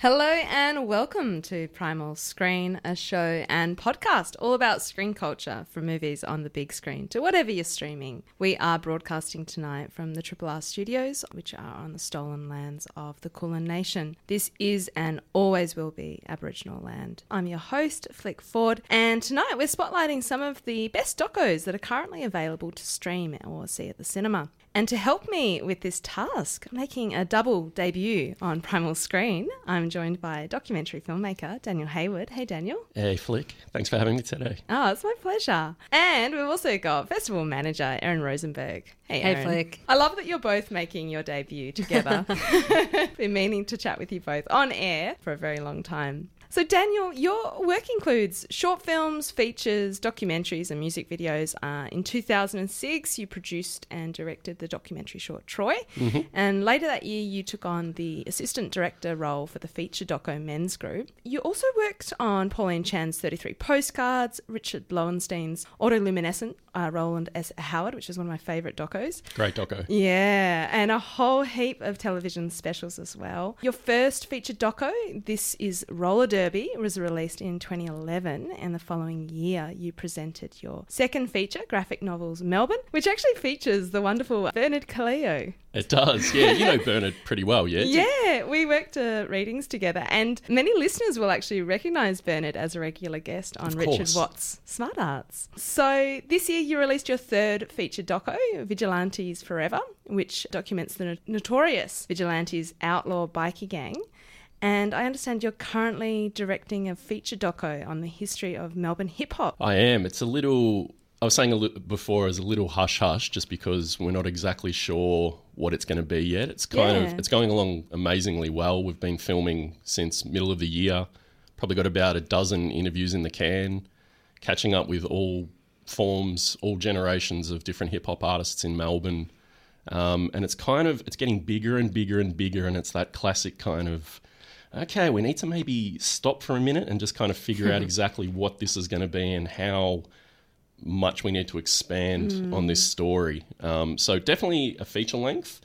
Hello and welcome to Primal Screen, a show and podcast all about screen culture from movies on the big screen to whatever you're streaming. We are broadcasting tonight from the Triple R studios, which are on the stolen lands of the Kulin Nation. This is and always will be Aboriginal land. I'm your host, Flick Ford, and tonight we're spotlighting some of the best docos that are currently available to stream or see at the cinema. And to help me with this task, making a double debut on Primal Screen, I'm joined by documentary filmmaker Daniel Hayward. Hey, Daniel. Hey, Flick. Thanks for having me today. Oh, it's my pleasure. And we've also got festival manager Erin Rosenburg. Hey, Erin. Hey, Flick. I love that you're both making your debut together. Been meaning to chat with you both on air for a very long time. So, Daniel, your work includes short films, features, documentaries, and music videos. Uh, in 2006, you produced and directed the documentary short Troy. Mm-hmm. And later that year, you took on the assistant director role for the feature doco Men's Group. You also worked on Pauline Chan's 33 Postcards, Richard Lowenstein's Autoluminescent, uh, Rowland S. Howard, which is one of my favourite docos. Great doco. Yeah, and a whole heap of television specials as well. Your first feature doco, this is Roller Derby, was released in 2011, and the following year you presented your second feature, graphic novels Melbourne, which actually features the wonderful Bernard Caleo. It does. Yeah, you know Bernard pretty well, yeah? Yeah, we worked uh, readings together, and many listeners will actually recognise Bernard as a regular guest on Richard. Watts' Smart Arts. So this year you released your third feature doco, Vigilantes Forever, which documents the no- notorious Vigilantes outlaw bikie gang. And I understand you're currently directing a feature doco on the history of Melbourne hip hop. I am. It's a little. I was saying a li- before as a little hush hush, just because we're not exactly sure what it's going to be yet. It's kind Yeah. of it's going along amazingly well. We've been filming since middle of the year. Probably got about a dozen interviews in the can, catching up with all forms, all generations of different hip hop artists in Melbourne. Um, and it's kind of it's getting bigger and bigger and bigger, and it's that classic kind of okay, we need to maybe stop for a minute and just kind of figure out exactly what this is going to be and how much we need to expand on this story. Um, so definitely a feature length,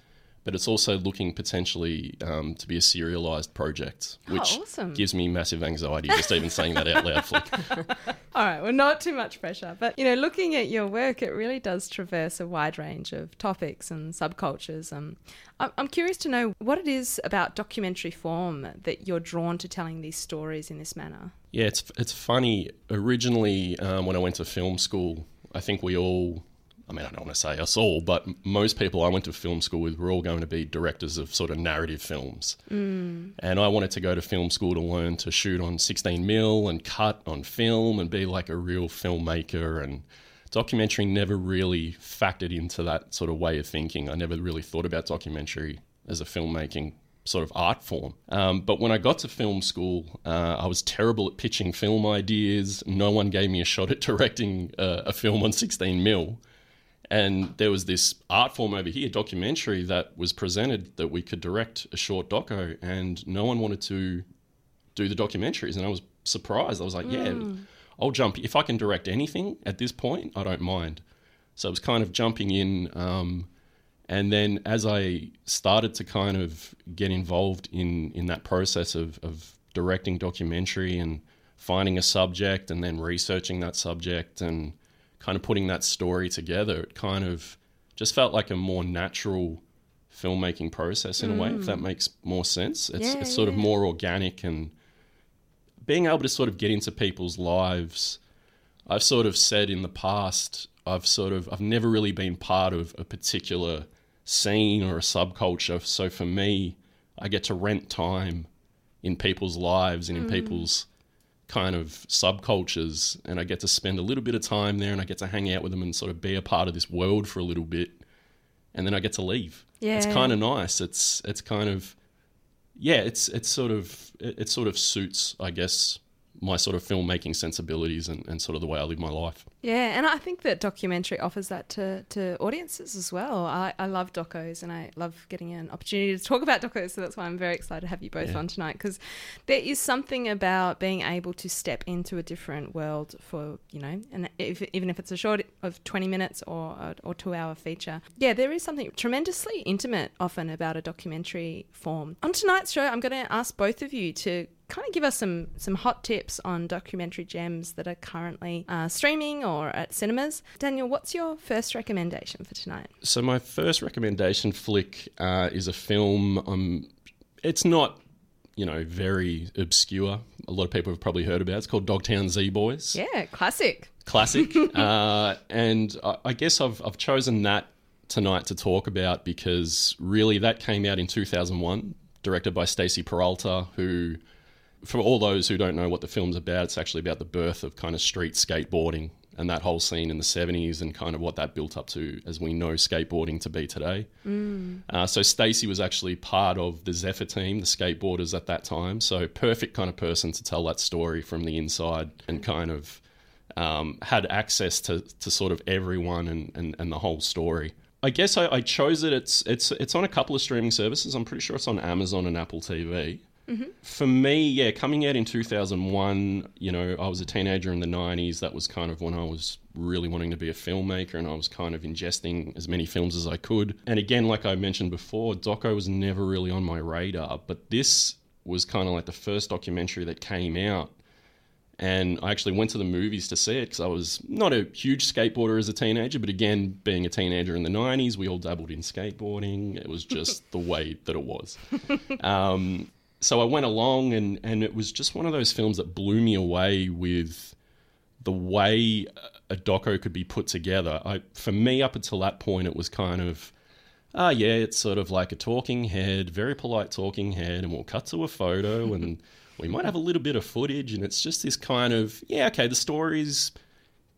but it's also looking potentially um, to be a serialized project, which awesome. gives me massive anxiety just even saying that out loud. Flick. All right, well, not too much pressure, but you know, looking at your work, it really does traverse a wide range of topics and subcultures. Um, I'm I'm curious to know what it is about documentary form that you're drawn to telling these stories in this manner. Yeah, it's it's funny. Originally, um, when I went to film school, I think we all. I mean, I don't want to say us all, but most people I went to film school with were all going to be directors of sort of narrative films. Mm. And I wanted to go to film school to learn to shoot on 16 mil and cut on film and be like a real filmmaker. And documentary never really factored into that sort of way of thinking. I never really thought about documentary as a filmmaking sort of art form. Um, but when I got to film school, uh, I was terrible at pitching film ideas. No one gave me a shot at directing uh, a film on 16 mil. And there was this art form over here, documentary, that was presented that we could direct a short doco, and no one wanted to do the documentaries. And I was surprised. I was like, yeah, I'll jump. If I can direct anything at this point, I don't mind. So it was kind of jumping in. Um, and then as I started to kind of get involved in, in that process of, of directing documentary and finding a subject and then researching that subject and kind of putting that story together, it kind of just felt like a more natural filmmaking process in a way, if that mm. makes more sense. It's, Yeah, it's sort of more organic and being able to sort of get into people's lives. I've sort of said in the past, I've sort of, I've never really been part of a particular scene or a subculture. So for me, I get to rent time in people's lives and in mm. people's kind of subcultures, and I get to spend a little bit of time there, and I get to hang out with them and sort of be a part of this world for a little bit, and then I get to leave. Yeah. it's kind of nice. It's it's kind of yeah, it's it's sort of it, it sort of suits, I guess, my sort of filmmaking sensibilities and, and sort of the way I live my life. Yeah, and I think that documentary offers that to, to audiences as well. I, I love docos and I love getting an opportunity to talk about docos, so that's why I'm very excited to have you both Yeah. on tonight because there is something about being able to step into a different world for, you know, and if, even if it's a short of 20 minutes or, or two hour feature. Yeah, there is something tremendously intimate often about a documentary form. On tonight's show, I'm going to ask both of you to kind of give us some some hot tips on documentary gems that are currently uh, streaming or at cinemas. Daniel, what's your first recommendation for tonight? So my first recommendation flick uh, is a film. Um, it's not, you know, very obscure. A lot of people have probably heard about. it. It's called Dogtown Z Boys. Yeah, classic. classic. uh, and I, I guess I've, I've chosen that tonight to talk about because really that came out in 2001, directed by Stacy Peralta, who, for all those who don't know what the film's about, it's actually about the birth of kind of street skateboarding and that whole scene in the 70s and kind of what that built up to as we know skateboarding to be today. Uh, so Stacy was actually part of the Zephyr team, the skateboarders at that time. So perfect kind of person to tell that story from the inside and kind of um, had access to, to sort of everyone and, and, and the whole story. I guess I, I chose it. It's it's it's on a couple of streaming services. I'm pretty sure it's on Amazon and Apple TV. For me, yeah, coming out in 2001, you know, I was a teenager in the 90s. That was kind of when I was really wanting to be a filmmaker and I was kind of ingesting as many films as I could. And again, like I mentioned before, doco was never really on my radar, but this was kind of like the first documentary that came out and I actually went to the movies to see it because I was not a huge skateboarder as a teenager, but again, being a teenager in the 90s, we all dabbled in skateboarding. It was just the way that it was. Um, so I went along, and, and it was just one of those films that blew me away with the way a doco could be put together. I, for me, up until that point, it was kind of ah, yeah, it's sort of like a talking head, very polite talking head, and we'll cut to a photo and we might have a little bit of footage, and it's just this kind of, yeah, okay, the story's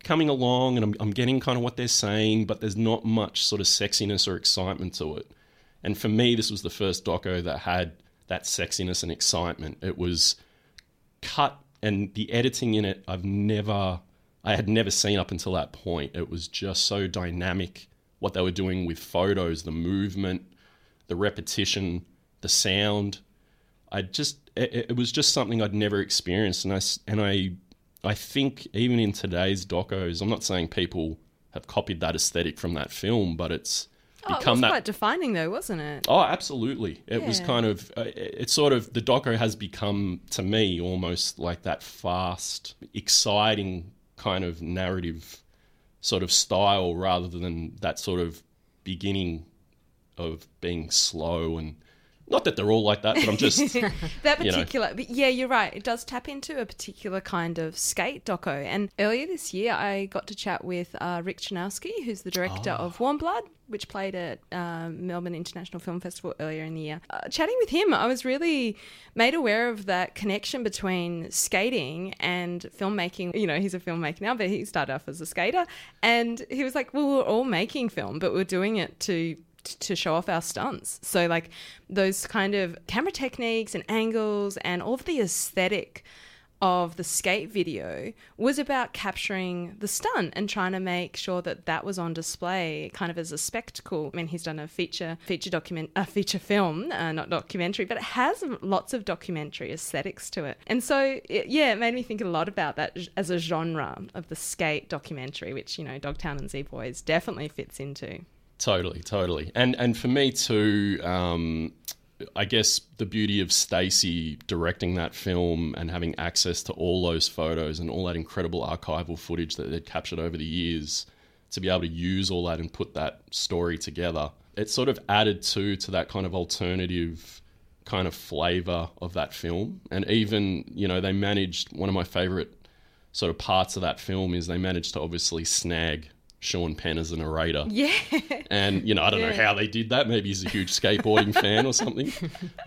coming along and I'm, I'm getting kind of what they're saying, but there's not much sort of sexiness or excitement to it. And for me, this was the first doco that had that sexiness and excitement. It was cut and the editing in it, I've never, I had never seen up until that point. It was just so dynamic what they were doing with photos, the movement, the repetition, the sound. I just, it, it was just something I'd never experienced. And I and I, I think even in today's docos, I'm not saying people have copied that aesthetic from that film, but it's Oh, it become was that quite defining, though, wasn't it? Oh, absolutely. It was kind of, uh, it's sort of, the doco has become, to me, almost like that fast, exciting kind of narrative sort of style rather than that sort of beginning of being slow and not that they're all like that, but I'm just, That you know. particular, but yeah, you're right. It does tap into a particular kind of skate doco. And earlier this year, I got to chat with uh, Rick Chanowski, who's the director Ah. of Warm Blood, which played at um, Melbourne International Film Festival earlier in the year. Uh, chatting with him, I was really made aware of that connection between skating and filmmaking. You know, he's a filmmaker now, but he started off as a skater, and he was like, "Well, we're all making film, but we're doing it to." To show off our stunts. So like those kind of camera techniques and angles and all of the aesthetic of the skate video was about capturing the stunt and trying to make sure that that was on display kind of as a spectacle. I mean, he's done a feature feature document a feature film, uh, not documentary, but it has lots of documentary aesthetics to it. And so it, yeah, it made me think a lot about that as a genre of the skate documentary, which you know Dogtown and Z Boys definitely fits into. Totally, totally. And and for me too, um, I guess the beauty of Stacy directing that film and having access to all those photos and all that incredible archival footage that they'd captured over the years to be able to use all that and put that story together. It sort of added to to that kind of alternative kind of flavor of that film. And even, you know, they managed one of my favorite sort of parts of that film is they managed to obviously snag Sean Penn as a narrator. Yeah. And you know, I don't know how they did that. Maybe he's a huge skateboarding fan or something.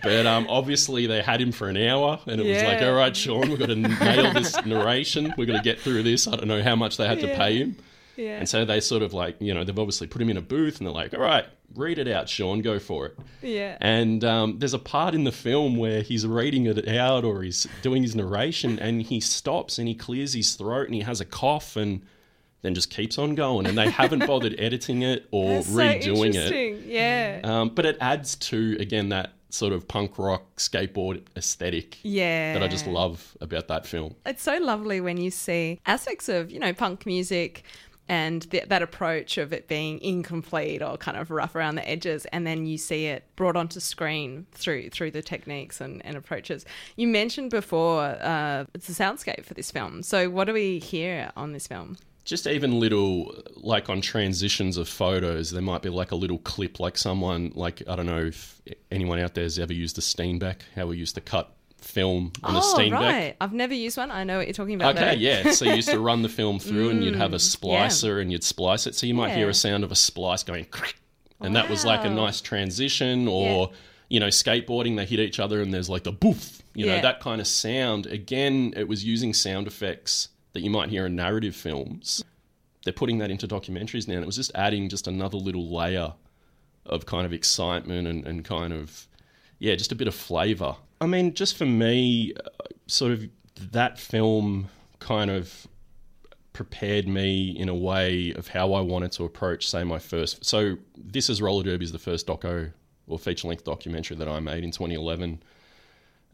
But um, obviously, they had him for an hour, and it was like, "All right, Sean, we've got to nail this narration. We've got to get through this." I don't know how much they had to pay him, Yeah. And so they sort of like, you know, they've obviously put him in a booth and they're like, all right, read it out, Sean, go for it. Yeah. And um, there's a part in the film where he's reading it out or he's doing his narration and he stops and he clears his throat and he has a cough and then just keeps on going. And they haven't bothered editing it or That's so redoing it. Yeah. Um, but it adds to, again, that sort of punk rock skateboard aesthetic yeah. that I just love about that film. It's so lovely when you see aspects of, you know, punk music and th- that approach of it being incomplete or kind of rough around the edges and then you see it brought onto screen through through the techniques and, and approaches you mentioned before uh, it's a soundscape for this film so what do we hear on this film just even little like on transitions of photos there might be like a little clip like someone like i don't know if anyone out there has ever used a steenbeck how we used to cut film on a oh steenbeck right. I've never used one. I know what you're talking about okay though. yeah. So you used to run the film through and you'd have a splicer and you'd splice it. So you might hear Mm, a sound of a splice going crack and that was like a nice transition or you know skateboarding they hit each other and there's like the boof you know that kind of sound. Again it was using sound effects that you might hear in narrative films they're putting that into documentaries now and it was just adding just another little layer of kind of excitement and, and kind of yeah just a bit of flavor. I mean just for me uh, sort of that film kind of prepared me in a way of how i wanted to approach say my first so this is roller derby is the first doco or feature length documentary that i made in 2011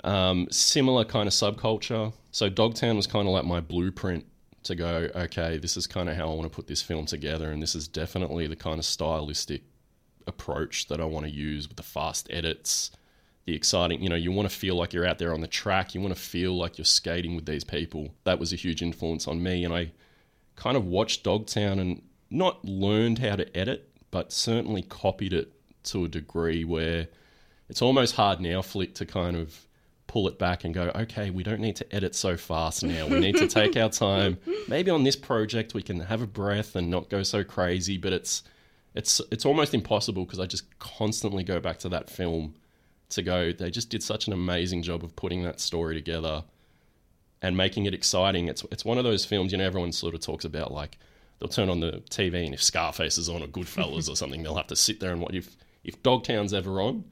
um, similar kind of subculture so dogtown was kind of like my blueprint to go okay this is kind of how i want to put this film together and this is definitely the kind of stylistic approach that I want to use with the fast edits, the exciting, you know, you want to feel like you're out there on the track, you want to feel like you're skating with these people. That was a huge influence on me and I kind of watched Dogtown and not learned how to edit, but certainly copied it to a degree where it's almost hard now flick to kind of pull it back and go, okay, we don't need to edit so fast now. We need to take our time. Maybe on this project we can have a breath and not go so crazy, but it's it's it's almost impossible because I just constantly go back to that film to go. They just did such an amazing job of putting that story together and making it exciting. It's it's one of those films you know everyone sort of talks about like they'll turn on the TV and if Scarface is on or Goodfellas or something, they'll have to sit there and watch. If if Dogtown's ever on,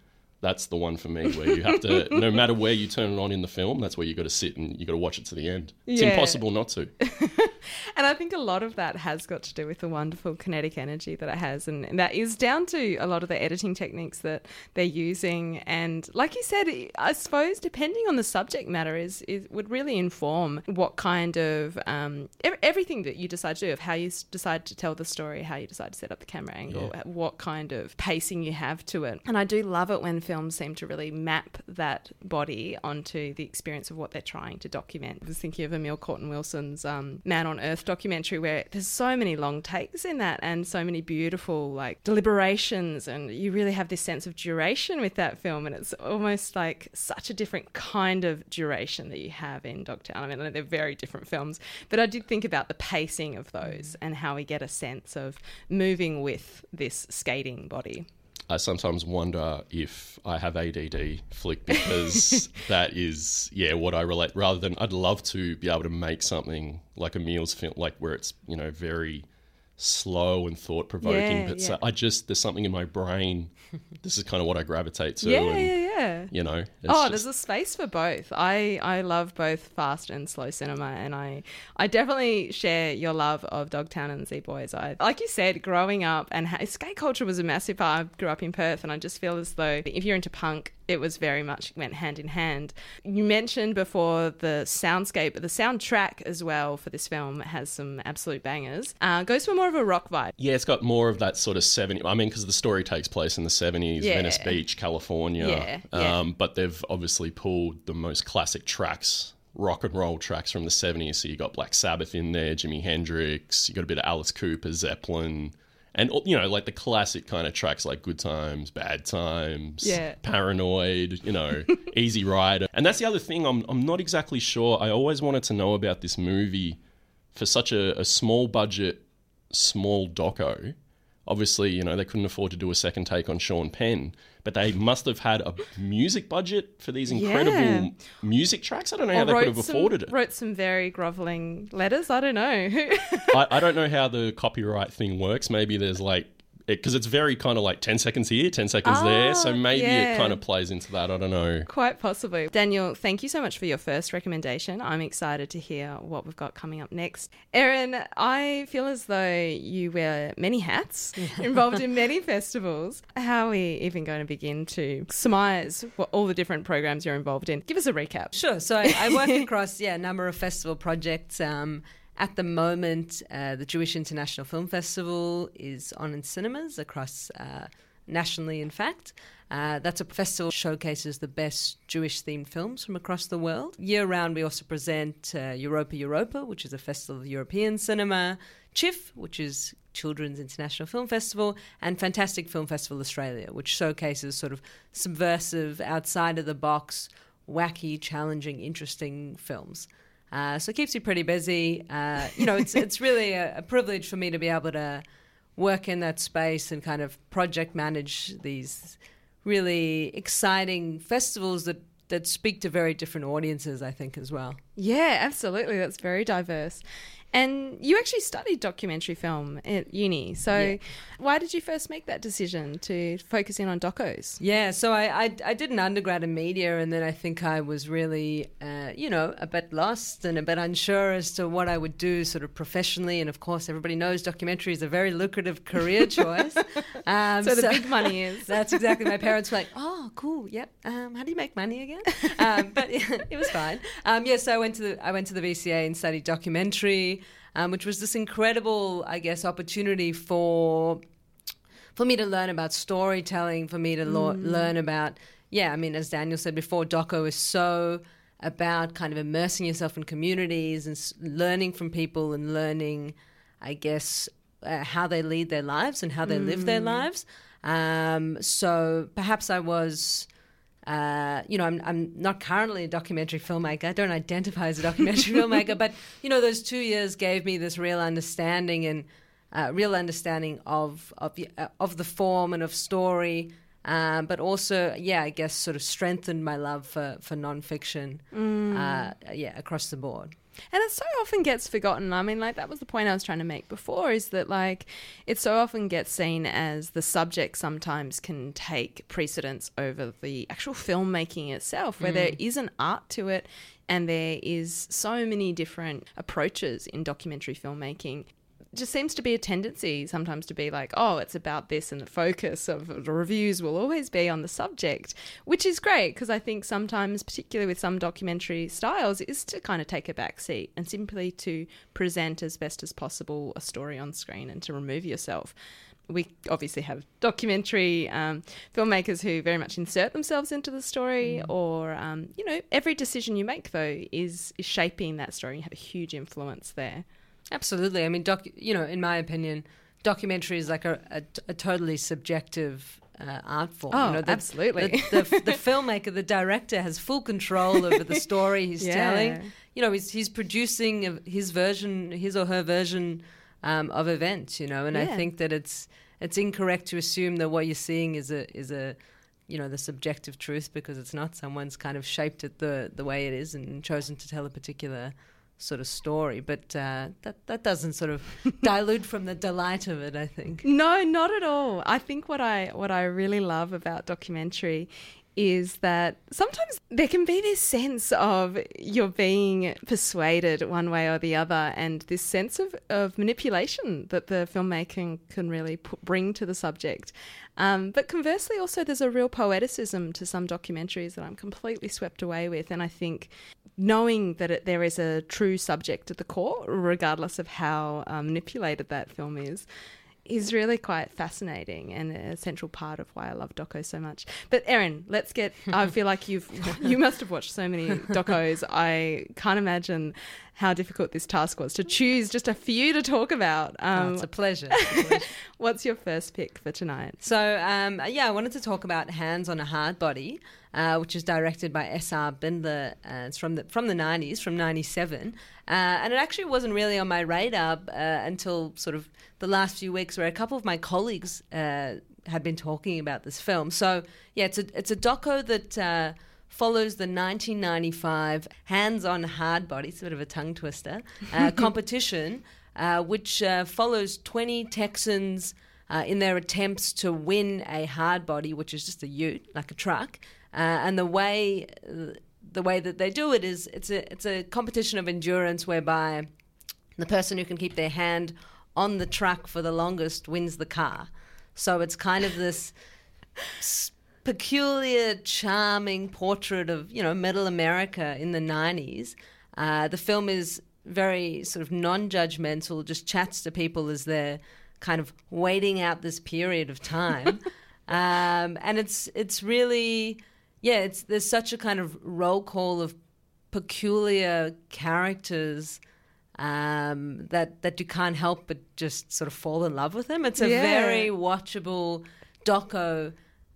that's the one for me where you have to no matter where you turn it on in the film, that's where you got to sit and you got to watch it to the end. It's Yeah. impossible not to. And I think a lot of that has got to do with the wonderful kinetic energy that it has. And, and that is down to a lot of the editing techniques that they're using. And like you said, I suppose depending on the subject matter is, is would really inform what kind of um, ev- everything that you decide to do of how you decide to tell the story, how you decide to set up the camera angle, Yeah. what kind of pacing you have to it. And I do love it when films seem to really map that body onto the experience of what they're trying to document. I was thinking of Amiel Courtin-Wilson's um, Man on Earth documentary where there's so many long takes in that and so many beautiful like deliberations and you really have this sense of duration with that film and it's almost like such a different kind of duration that you have in Dogtown. I mean, they're very different films, but I did think about the pacing of those mm. and how we get a sense of moving with this skating body. I sometimes wonder if I have ADD flick because that is yeah what I relate rather than I'd love to be able to make something like Amiel's film like where it's you know very slow and thought provoking Yeah, but yeah. so I just there's something in my brain this is kind of what I gravitate to yeah, and yeah, yeah. You know oh, just- there's a space for both. I I love both fast and slow cinema, and I I definitely share your love of Dogtown and Z Boys. I like you said, growing up and ha- skate culture was a massive part. I grew up in Perth, and I just feel as though if you're into punk, it was very much went hand in hand. You mentioned before the soundscape, but the soundtrack as well for this film has some absolute bangers. Uh, goes for more of a rock vibe. Yeah, it's got more of that sort of 70. I mean, because the story takes place in the 70s, Yeah. Venice Beach, California. Yeah, yeah. Um, but they've obviously pulled the most classic tracks, rock and roll tracks from the 70s. So you got Black Sabbath in there, Jimi Hendrix, you got a bit of Alice Cooper, Zeppelin. And, oh, you know, like the classic kind of tracks like Good Times, Bad Times, Yeah. Paranoid, you know, Easy Rider. And that's the other thing, I'm, I'm not exactly sure. I always wanted to know about this movie for such a, a small budget, small doco. Obviously, you know, they couldn't afford to do a second take on Sean Penn, but they must have had a music budget for these incredible Yeah. music tracks. I don't know how they could have some, afforded it. Wrote some very groveling letters. I don't know. I, I don't know how the copyright thing works. Maybe there's like because it's very kind of like 10 seconds here 10 seconds there so Ah, maybe yeah. it kind of plays into that i don't know Quite possibly. Daniel, thank you so much for your first recommendation. I'm excited to hear what we've got coming up next. Erin, I feel as though you wear many hats, involved in many festivals. How are we even going to begin to surmise what all the different programs you're involved in? Give us a recap. Sure. So I, I work across yeah a number of festival projects. Um, at the moment, uh, the Jewish International Film Festival is on in cinemas across uh, nationally. In fact, uh, that's a festival showcases the best Jewish themed films from across the world. Year round, we also present uh, Europa Europa, which is a festival of European cinema. CHIFF, which is Children's International Film Festival, and Fantastic Film Festival Australia, which showcases sort of subversive, outside of the box, wacky, challenging, interesting films. Uh, so it keeps you pretty busy. Uh, you know, it's it's really a, a privilege for me to be able to work in that space and kind of project manage these really exciting festivals that that speak to very different audiences. I think as well. Yeah, absolutely. That's very diverse. And you actually studied documentary film at uni. So, Yeah. why did you first make that decision to focus in on docos? Yeah, so I, I, I did an undergrad in media, and then I think I was really, uh, you know, a bit lost and a bit unsure as to what I would do sort of professionally. And of course, everybody knows documentary is a very lucrative career choice. Um, So, the big money is. That's exactly. My parents were like, "Oh, cool, yep. Um, how do you make money again?" Um, but it was fine. Um, yeah, so went to the I went to the VCA and studied documentary, um, which was this incredible, I guess, opportunity for for me to learn about storytelling, for me to lo- learn about yeah. I mean, as Daniel said before, doco is so about kind of immersing yourself in communities and s- learning from people and learning, I guess, uh, how they lead their lives and how they live their lives. Um, so perhaps I was. Uh, you know, I'm, I'm not currently a documentary filmmaker. I don't identify as a documentary filmmaker, but you know, those two years gave me this real understanding and uh, real understanding of of the- uh, of the form and of story, um, but also, yeah, I guess, sort of strengthened my love for for nonfiction. Uh, yeah, across the board. And it so often gets forgotten. I mean, like, that was the point I was trying to make before is that, like, it so often gets seen as the subject sometimes can take precedence over the actual filmmaking itself, where there mm. is an art to it and there is so many different approaches in documentary filmmaking. Just seems to be a tendency sometimes to be like, oh, it's about this, and the focus of the reviews will always be on the subject, which is great because I think sometimes, particularly with some documentary styles, is to kind of take a back seat and simply to present as best as possible a story on screen and to remove yourself. We obviously have documentary um, filmmakers who very much insert themselves into the story, or um, you know, every decision you make though is is shaping that story. You have a huge influence there. Absolutely. I mean, doc, you know, in my opinion, documentary is like a, a, a totally subjective uh, art form. Oh, you know, the, absolutely. The, the, the filmmaker, the director, has full control over the story he's Yeah. telling. You know, he's, he's producing his version, his or her version um, of events. You know, and I think that it's it's incorrect to assume that what you're seeing is a is a you know the subjective truth because it's not. Someone's kind of shaped it the the way it is and chosen to tell a particular sort of story, but uh, that that doesn't sort of dilute from the delight of it. I think. No, not at all. I think what I what I really love about documentary is that sometimes there can be this sense of you're being persuaded one way or the other and this sense of, of manipulation that the filmmaking can really put, bring to the subject. Um, but conversely, also, there's a real poeticism to some documentaries that I'm completely swept away with. And I think knowing that it, there is a true subject at the core, regardless of how um, manipulated that film is, is really quite fascinating and a central part of why I love doco so much. But Erin, let's get. I feel like you've you must have watched so many docos. I can't imagine how difficult this task was to choose just a few to talk about. Oh, Um, it's a pleasure. It's a pleasure. what's your first pick for tonight? So um, yeah, I wanted to talk about Hands on a Hard Body, uh, which is directed by S.R. Bindler. Uh, it's from the from the nineties, from '97, uh, and it actually wasn't really on my radar uh, until sort of the last few weeks, where a couple of my colleagues uh, had been talking about this film. So yeah, it's a it's a doco that. Follows the 1995 Hands on Hard Body, it's a bit of a tongue twister, uh, competition, uh, which uh, follows 20 Texans uh, in their attempts to win a hard body, which is just a ute, like a truck. Uh, and the way the way that they do it is it's a it's a competition of endurance whereby the person who can keep their hand on the truck for the longest wins the car. So it's kind of this peculiar, charming portrait of you know middle America in the '90s. Uh, the film is very sort of non-judgmental, just chats to people as they're kind of waiting out this period of time, um, and it's it's really yeah, it's there's such a kind of roll call of peculiar characters um, that that you can't help but just sort of fall in love with them. It's a Yeah. very watchable doco,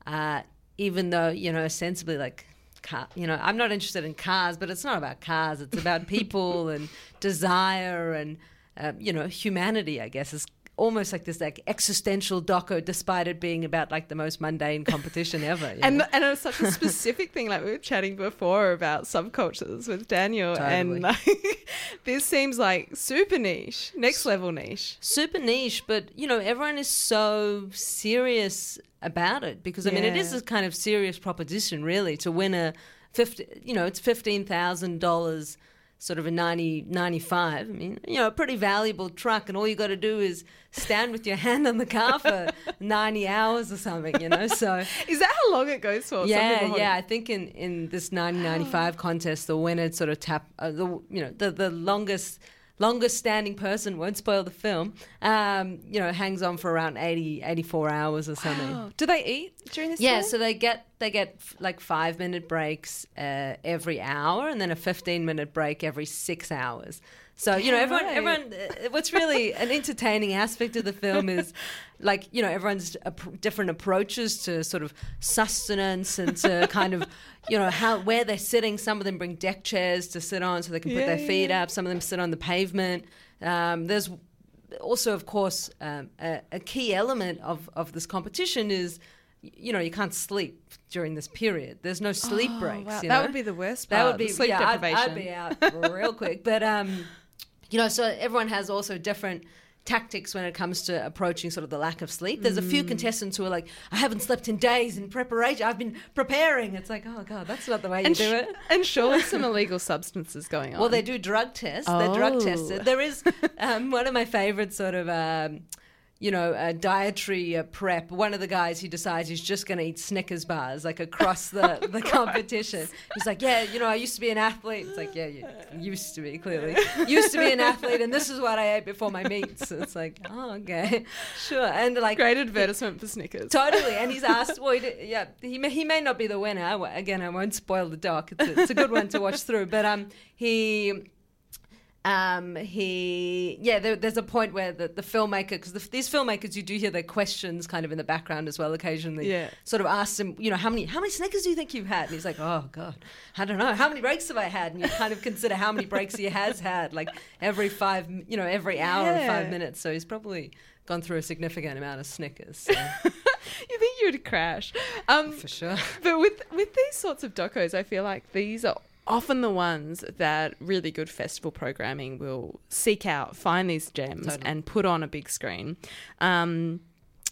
uh, even though you know ostensibly like. Car, you know, I'm not interested in cars, but it's not about cars. It's about people and desire and uh, you know humanity. I guess is almost like this like existential doco, despite it being about like the most mundane competition ever. And know? and it was such a specific thing. Like we were chatting before about subcultures with Daniel, and like, this seems like super niche, next level niche. super niche, but you know, everyone is so serious about it because I mean, it is a kind of serious proposition, really, to win a fifty. You know, it's fifteen thousand dollars, sort of a 90, 95. I mean, you know, a pretty valuable truck, and all you got to do is stand with your hand on the car for ninety hours or something. You know, so. Is that how long it goes for? Yeah, yeah. I think in, in this 1995 contest, the winner sort of tap uh, the you know the the longest longest standing person won't spoil the film. Um, you know, hangs on for around 80, 84 hours or something. Oh, do they eat during this? Yeah, film? so they get they get f- like five minute breaks uh, every hour, and then a fifteen minute break every six hours. So you know, everyone, Right. everyone. Uh, what's really an entertaining aspect of the film is, like you know, everyone's ap- different approaches to sort of sustenance and to kind of, you know, how where they're sitting. Some of them bring deck chairs to sit on so they can put Yeah, their feet yeah. up. Some of them sit on the pavement. Um, there's also, of course, um, a, a key element of, of this competition is, you know, you can't sleep during this period. There's no sleep Oh, breaks. wow. you That would be the worst Part. that would be the sleep yeah, I'd, deprivation. I'd be out real quick. But um, you know, so everyone has also different tactics when it comes to approaching sort of the lack of sleep. There's a few Mm. contestants who are like, I haven't slept in days in preparation. I've been preparing. It's like, oh god, that's not the way you and, do sh- it. and surely some illegal substances going on. Well, they do drug tests. They're drug Oh. tested. There is um, one of my favorite sort of, um, you know, a dietary uh, prep. One of the guys, he decides he's just going to eat Snickers bars like across the, the competition. He's like, yeah, you know, I used to be an athlete. It's like, yeah, you used to be, clearly. Used to be an athlete, and this is what I ate before my meets. It's like, oh, okay, sure. And like, Great advertisement for Snickers. Totally, and he's asked. Well, he, d- yeah, he may, he may not be the winner. Again, I won't spoil the doc. It's a, it's a good one to watch through. But um, he. Um, he, yeah, there, there's a point where the, the filmmaker, because the, these filmmakers, you do hear their questions kind of in the background as well occasionally. Yeah. Sort of ask him, you know, how many how many Snickers do you think you've had? And he's like, oh god, I don't know. How many breaks have I had? And you kind of consider how many breaks he has had, like every five, you know, every hour or five minutes. So he's probably gone through a significant amount of Snickers. So, you think you would crash? Um, for sure. but with with these sorts of docos, I feel like these are often the ones that really good festival programming will seek out, find these gems, Totally. and put on a big screen. Um,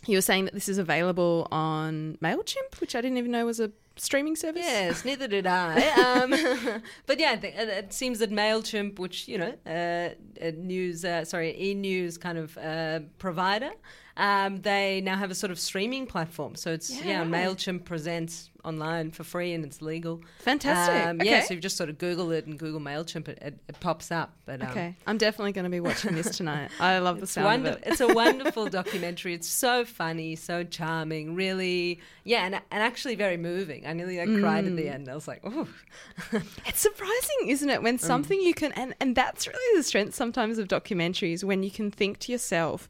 you were saying that this is available on Mailchimp, which I didn't even know was a streaming service. Yes, neither did I. Um, but yeah, it, it seems that Mailchimp, which you know, uh, a news, uh, sorry, e-news kind of uh, provider, um, they now have a sort of streaming platform. So it's yeah, Yeah. Mailchimp presents online for free and it's legal. Fantastic. Um, Yeah, Okay. so you just sort of Google it and Google Mailchimp, it, it, it pops up. But um, Okay, I'm definitely going to be watching this tonight. I love the sound wonder- of it. it's a wonderful documentary. It's so funny, so charming, really, yeah, and, and actually very moving. I nearly like, cried at Mm. the end. I was like, oh, It's surprising, isn't it, Mm. when something you can, and, and that's really the strength sometimes of documentaries, when you can think to yourself,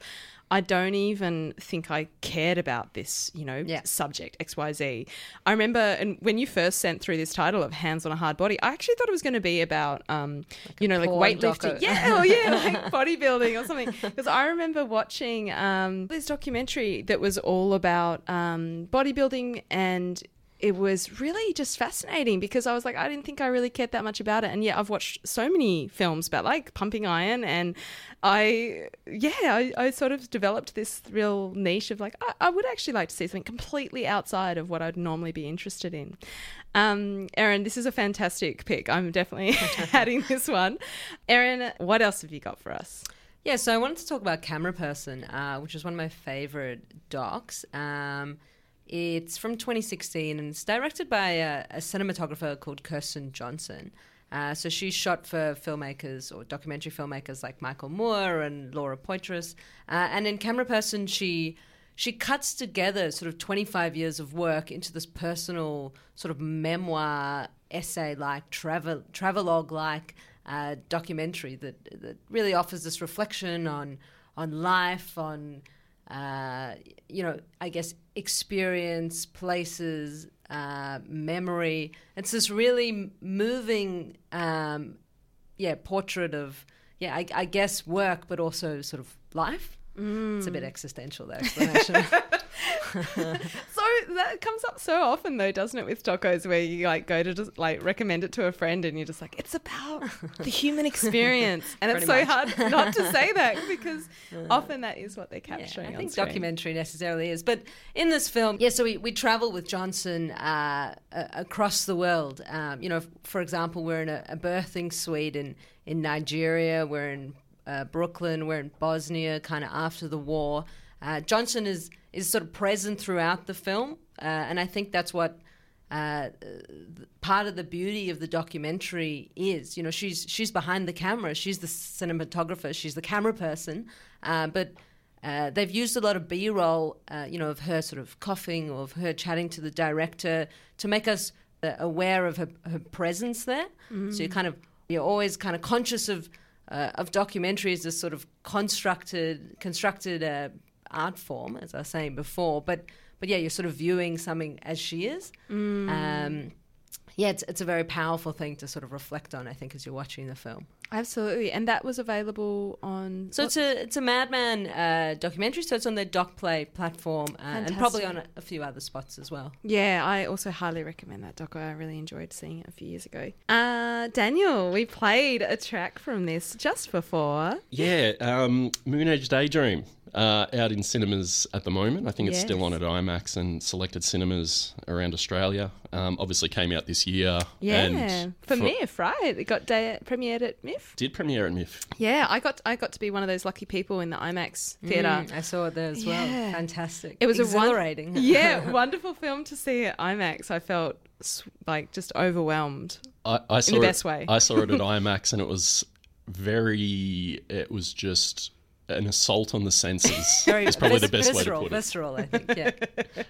I don't even think I cared about this, you know, Yeah. subject XYZ. I remember and when you first sent through this title of Hands on a Hard Body, I actually thought it was going to be about, um, you know, like weightlifting. doco. Yeah, or yeah, like bodybuilding or something. Because I remember watching um, this documentary that was all about um, bodybuilding and it was really just fascinating because I was like, I didn't think I really cared that much about it. And yet I've watched so many films about like pumping iron and I, yeah, I, I sort of developed this real niche of like, I, I would actually like to see something completely outside of what I'd normally be interested in. Um, Erin, this is a fantastic pick. I'm definitely adding this one. Erin, what else have you got for us? Yeah, so I wanted to talk about Camera Person, uh, which is one of my favorite docs. Um, it's from 2016 and it's directed by a, a cinematographer called Kirsten Johnson. Uh, so she shot for filmmakers or documentary filmmakers like Michael Moore and Laura Poitras. Uh, and in Camera Person, she she cuts together sort of 25 years of work into this personal sort of memoir essay like travel travelogue like uh, documentary that that really offers this reflection on on life on uh, you know I guess experience places uh, memory. It's this really moving um, yeah portrait of yeah I, I guess work but also sort of life. It's a bit existential that explanation So that comes up so often though, doesn't it, with docos where you like go to just like recommend it to a friend and you're just like, it's about the human experience. And it's so Pretty hard not to say that because often that is what they're Yeah, capturing I think screen. documentary necessarily is, but in this film, yeah. So we, we travel with Johnson uh, uh, across the world. Um, you know, for example, we're in a, a birthing suite in in Nigeria. We're in uh, Brooklyn. We're in Bosnia, kind of after the war. Uh, Johnson is is sort of present throughout the film, uh, and I think that's what uh, part of the beauty of the documentary is. You know, she's she's behind the camera. She's the cinematographer. She's the camera person. Uh, but uh, they've used a lot of B-roll, uh, you know, of her sort of coughing or of her chatting to the director to make us uh, aware of her, her presence there. So you kind of you're always kind of conscious of uh, of documentary as sort of constructed constructed uh, art form, as I was saying before. But but yeah, you're sort of viewing something as she is. Um, yeah, it's it's a very powerful thing to sort of reflect on. I think as you're watching the film. Absolutely. And that was available on. So it's a it's a Madman uh, documentary. So it's on the DocPlay platform uh, and probably on a, a few other spots as well. yeah, I also highly recommend that doco. I really enjoyed seeing it a few years ago. Uh, Daniel, we played a track from this just before. Yeah, um, Moon Age Daydream uh, out in cinemas at the moment. I think it's still on at IMAX and selected cinemas around Australia. Um, obviously came out this year. Yeah, and for MIFF, right? It got day- premiered at MIFF. Did premiere at MIFF. Yeah, I got I got to be one of those lucky people in the IMAX theater. Mm, I saw it there as well. Yeah. Fantastic. It was a one- exhilarating. yeah, wonderful film to see at IMAX. I felt like just overwhelmed. I, I saw best it, way. I saw it at IMAX, and it was very. It was just an assault on the senses. Very is probably the best visceral, way to put it. Visceral, I think. Yeah,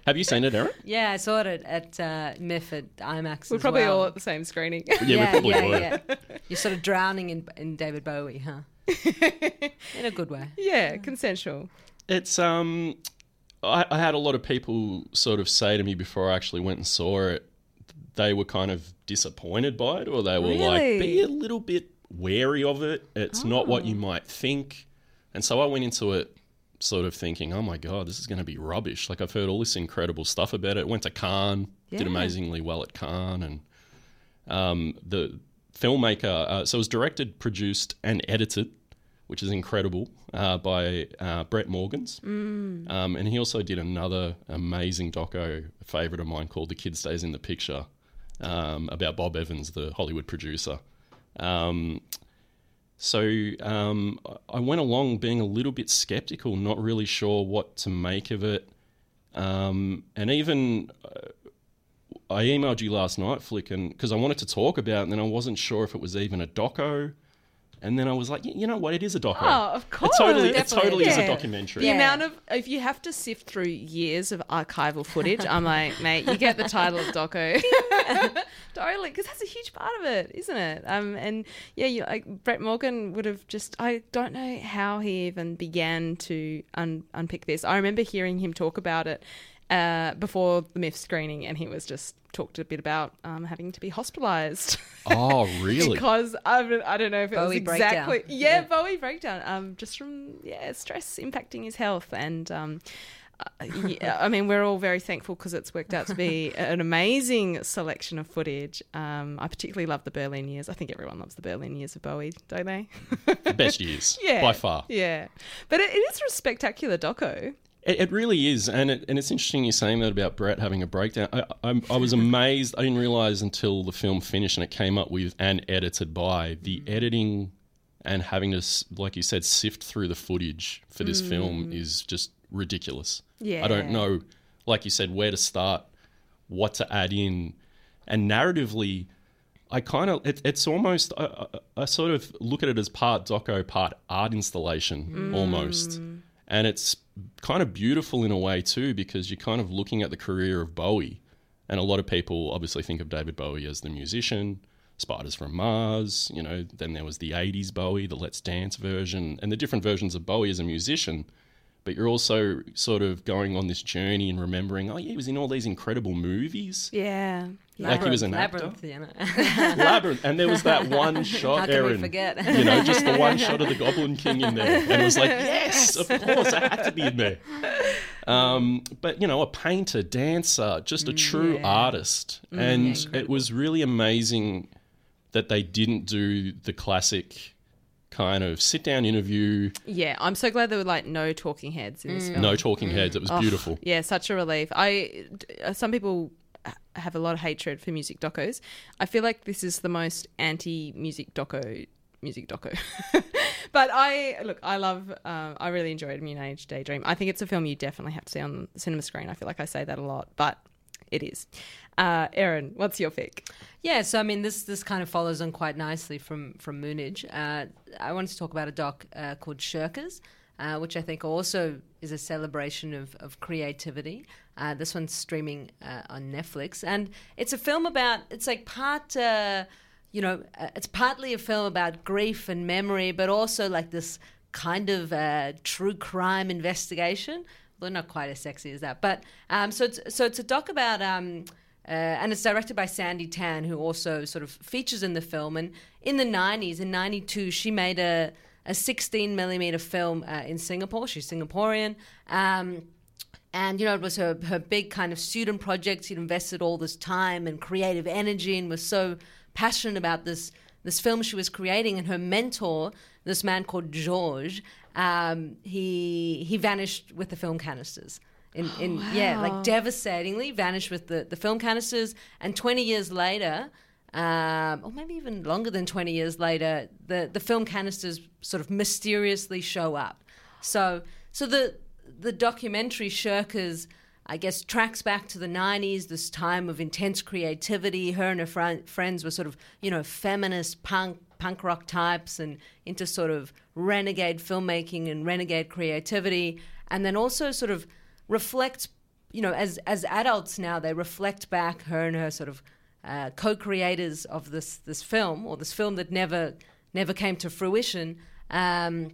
Have you seen it, Erin? yeah. I saw it at, at uh, MIFF at IMAX. We're as probably well. all at the same screening. Yeah, we probably yeah, were. yeah. You're sort of drowning in in David Bowie, huh? in a good way. yeah, consensual. It's um, I, I had a lot of people sort of say to me before I actually went and saw it, they were kind of disappointed by it, or they were like, be a little bit wary of it. It's not what you Oh. might think, and so I went into it sort of thinking, oh my god, this is going to be rubbish. Like I've heard all this incredible stuff about it. Went to Cannes, Yeah. did amazingly well at Cannes, and um, the filmmaker. Uh, so it was directed, produced, and edited, which is incredible, uh, by uh, Brett Morgans. Um, and he also did another amazing doco, favorite of mine, called "The Kid Stays in the Picture," um, about Bob Evans, the Hollywood producer. Um, So um, I- I went along being a little bit skeptical, not really sure what to make of it. Um, and even uh, I emailed you last night, Flick, and because I wanted to talk about it, and then I wasn't sure if it was even a doco. And then I was like, you know what? It is a doco. Oh, of It course. totally, it Definitely. totally is a documentary. The Yeah. amount of if you have to sift through years of archival footage, I'm like, mate, you get the title of doco. totally, because that's a huge part of it, isn't it? Um, and yeah, you like Brett Morgen would have just. I don't know how he even began to un- unpick this. I remember hearing him talk about it. Uh, before the MIFF screening, and he was just talked a bit about um, having to be hospitalised. Oh, really? because I, don't- I don't know if it was Bowie breakdown. exactly yeah, Yeah. Bowie breakdown um just from yeah stress impacting his health and um uh, yeah, I mean we're all very thankful because it's worked out to be an amazing selection of footage um I particularly love the Berlin years I think everyone loves the Berlin years of Bowie don't they the best years, yeah by far. yeah but it, it is a spectacular doco It, it really is, and it, and it's interesting you're saying that about Brett having a breakdown. I, I, I was amazed. I didn't realize until the film finished and it came up with and edited by the mm. editing and having to, like you said, sift through the footage for this mm. film is just ridiculous. Yeah. I don't know, like you said, where to start, what to add in, and narratively. I kind of, it, it's almost, I, I, I sort of look at it as part doco, part art installation mm. almost. And it's kind of beautiful in a way too, because you're kind of looking at the career of Bowie. And a lot of people obviously think of David Bowie as the musician, Spiders from Mars, you know, then there was the 80s Bowie, the Let's Dance version, and the different versions of Bowie as a musician. But you're also sort of going on this journey and remembering, oh, yeah, he was in all these incredible movies. yeah Like he was an actor. Labyrinth, you know. Labyrinth. And there was that one shot, How can we forget? You know, just the one shot of the Goblin King in there. And it was like, yes, of course, I had to be in there. Um, but, you know, a painter, dancer, just a true artist. And it was really amazing that they didn't do the classic kind of sit down interview, yeah I'm so glad there were like no talking heads in this film no talking heads. It was beautiful. Yeah, such a relief. I uh, some people have a lot of hatred for music docos. I feel like this is the most anti-music doco music doco. but I look, I love, uh, I really enjoyed Moonage Daydream. I think it's a film you definitely have to see on the cinema screen. I feel like I say that a lot, but it is. Uh, Erin, what's your pick? Yeah, so I mean, this this kind of follows on quite nicely from from Moonage. Uh, I wanted to talk about a doc uh, called Shirkers, uh, which I think also is a celebration of of creativity. Uh, this one's streaming uh, on Netflix, and it's a film about. It's like part. Uh, you know, uh, it's partly a film about grief and memory, but also like this kind of uh, true crime investigation. Though not quite as sexy as that, but um, so it's so it's a doc about um, uh, and it's directed by Sandi Tan, who also sort of features in the film. And in the 90s, in 92, she made a, a 16 millimeter film uh, in Singapore. She's Singaporean. Um, and, you know, it was her, her big kind of student project. She'd invested all this time and creative energy and was so passionate about this, this film she was creating. And her mentor, this man called George, um, he, he vanished with the film canisters. In, in yeah, like devastatingly vanished with the, the film canisters. And 20 years later, um, or maybe even longer than 20 years later, the, the film canisters sort of mysteriously show up. So, so the, the documentary Shirkers, I guess, tracks back to the 90s, this time of intense creativity. Her and her fri- friends were sort of, you know, feminist punk, punk rock types and into sort of renegade filmmaking and renegade creativity. And then also sort of reflect, you know, as, as adults now, they reflect back her and her sort of uh, co-creators of this, this film or this film that never, never came to fruition. Um,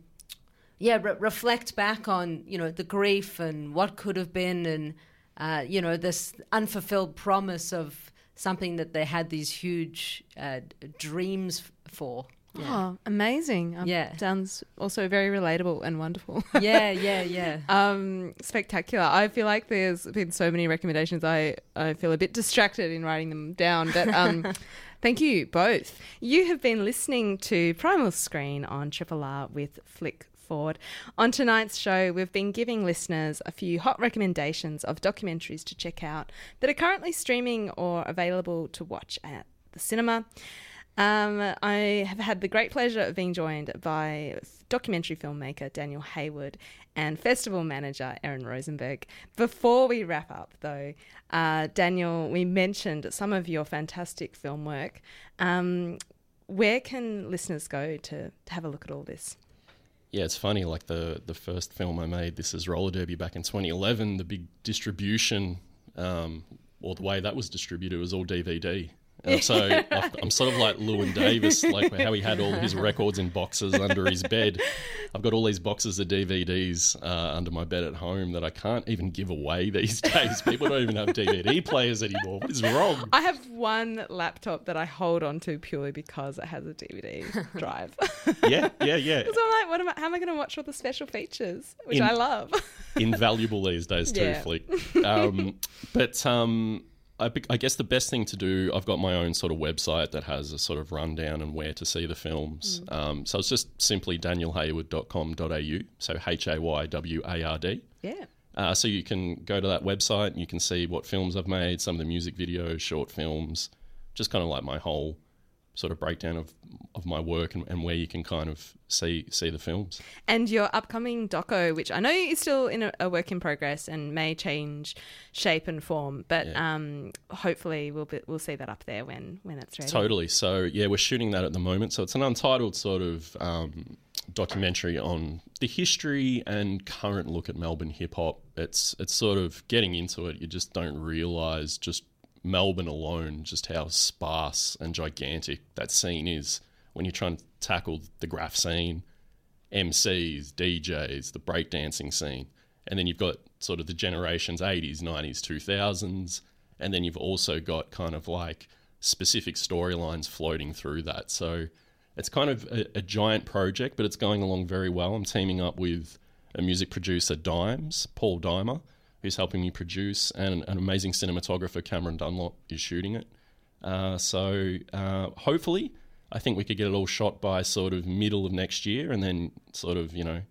yeah, re- reflect back on you know the grief and what could have been, and uh, you know this unfulfilled promise of something that they had these huge uh, dreams for. Oh, amazing. Um, Yeah. Sounds also very relatable and wonderful. Yeah, yeah, yeah. Um, spectacular. I feel like there's been so many recommendations. I, I feel a bit distracted in writing them down, but um, thank you both. You have been listening to Primal Screen on Triple R with Flick Ford. On tonight's show, we've been giving listeners a few hot recommendations of documentaries to check out that are currently streaming or available to watch at the cinema. Um, I have had the great pleasure of being joined by documentary filmmaker Daniel Hayward and festival manager Erin Rosenburg. Before we wrap up, though, uh, Daniel, we mentioned some of your fantastic film work. Um, where can listeners go to, to have a look at all this? Yeah, it's funny. Like the the first film I made, this is roller derby back in 2011. The big distribution, um, or the way that was distributed, was all DVD. And so I'm sort of like Llewyn Davis, like how he had all his records in boxes under his bed. I've got all these boxes of DVDs uh, under my bed at home that I can't even give away these days. People don't even have DVD players anymore. What is wrong? I have one laptop that I hold on to purely because it has a DVD drive. yeah, yeah, yeah. So I'm like, what am I, how am I going to watch all the special features, which In- I love? Invaluable these days too, Yeah. Flick. Um, but um, I, I guess the best thing to do, I've got my own sort of website that has a sort of rundown and where to see the films. Um, so it's just simply danielhayward.com.au, so H A Y W A R D. yeah. Uh, so you can go to that website and you can see what films I've made, some of the music videos, short films, just kind of like my whole sort of breakdown of, of my work and, and where you can kind of see see the films. And your upcoming doco, which I know is still in a, a work in progress and may change shape and form, but Yeah. um, hopefully we'll be, we'll see that up there when when it's ready. Totally. So yeah, we're shooting that at the moment. So it's an untitled sort of um, documentary on the history and current look at Melbourne hip hop. It's it's sort of getting into it. You just don't realise just Melbourne alone, just how sparse and gigantic that scene is when you're trying to tackle the graff scene, MCs, DJs, the breakdancing scene. And then you've got sort of the generations 80s, 90s, 2000s. And then you've also got kind of like specific storylines floating through that. So it's kind of a, a giant project, but it's going along very well. I'm teaming up with a music producer, Dimes, Paul Dimer, who's helping me produce, and an amazing cinematographer, Cameron Dunlop, is shooting it. Uh, so uh, hopefully, I think we could get it all shot by sort of middle of next year, and then sort of you know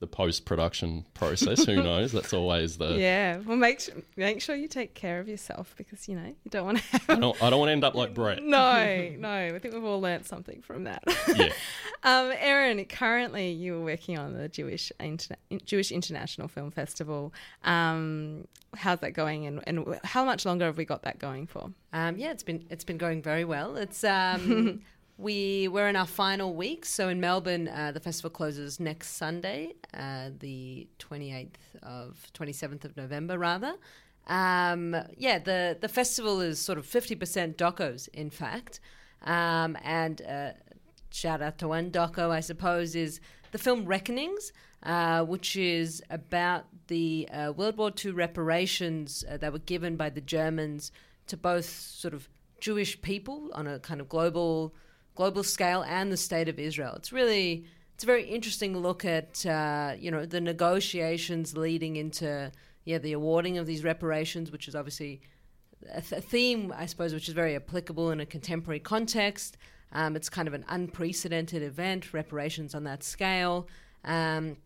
the post production process. Who knows? That's always the. Yeah, well, make sure, make sure you take care of yourself because you know you don't want to I don't. I don't want to end up like Brett. No, no. I think we've all learnt something from that. Yeah. Um, Erin, currently you are working on the Jewish Interna- Jewish International Film Festival. Um, how's that going, and, and how much longer have we got that going for? Um, yeah, it's been it's been going very well. It's um, we we're in our final week. So in Melbourne, uh, the festival closes next Sunday, uh, the twenty eighth of twenty seventh of November, rather. Um, yeah, the the festival is sort of fifty percent docos, in fact. Um, and uh, shout out to one doco, I suppose, is the film Reckonings, uh, which is about the uh, World War II reparations uh, that were given by the Germans to both sort of Jewish people on a kind of global global scale and the state of Israel. It's really it's a very interesting look at uh, you know the negotiations leading into yeah the awarding of these reparations, which is obviously a, th- a theme, I suppose, which is very applicable in a contemporary context. Um, it's kind of an unprecedented event, reparations on that scale. Um,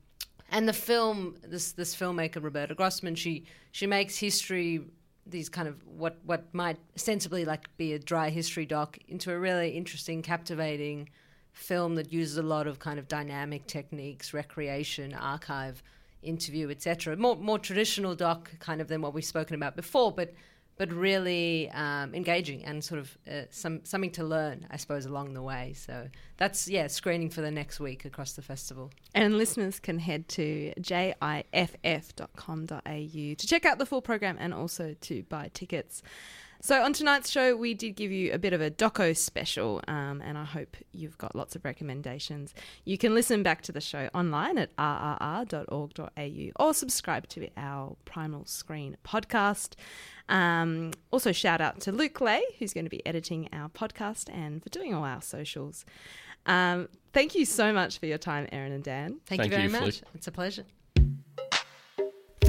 and the film, this this filmmaker Roberta Grossman, she she makes history, these kind of what what might sensibly like be a dry history doc, into a really interesting, captivating film that uses a lot of kind of dynamic techniques, recreation, archive, interview, etc. More more traditional doc kind of than what we've spoken about before, but but really um, engaging and sort of uh, some something to learn, I suppose, along the way. So that's yeah, screening for the next week across the festival. And listeners can head to jiff.com.au to check out the full program and also to buy tickets. So, on tonight's show, we did give you a bit of a doco special, um, and I hope you've got lots of recommendations. You can listen back to the show online at rrr.org.au or subscribe to our Primal Screen podcast. Um, also, shout out to Luke Lay, who's going to be editing our podcast and for doing all our socials. Um, thank you so much for your time, Erin and Dan. Thank, Thank you very you, much. Flick. It's a pleasure.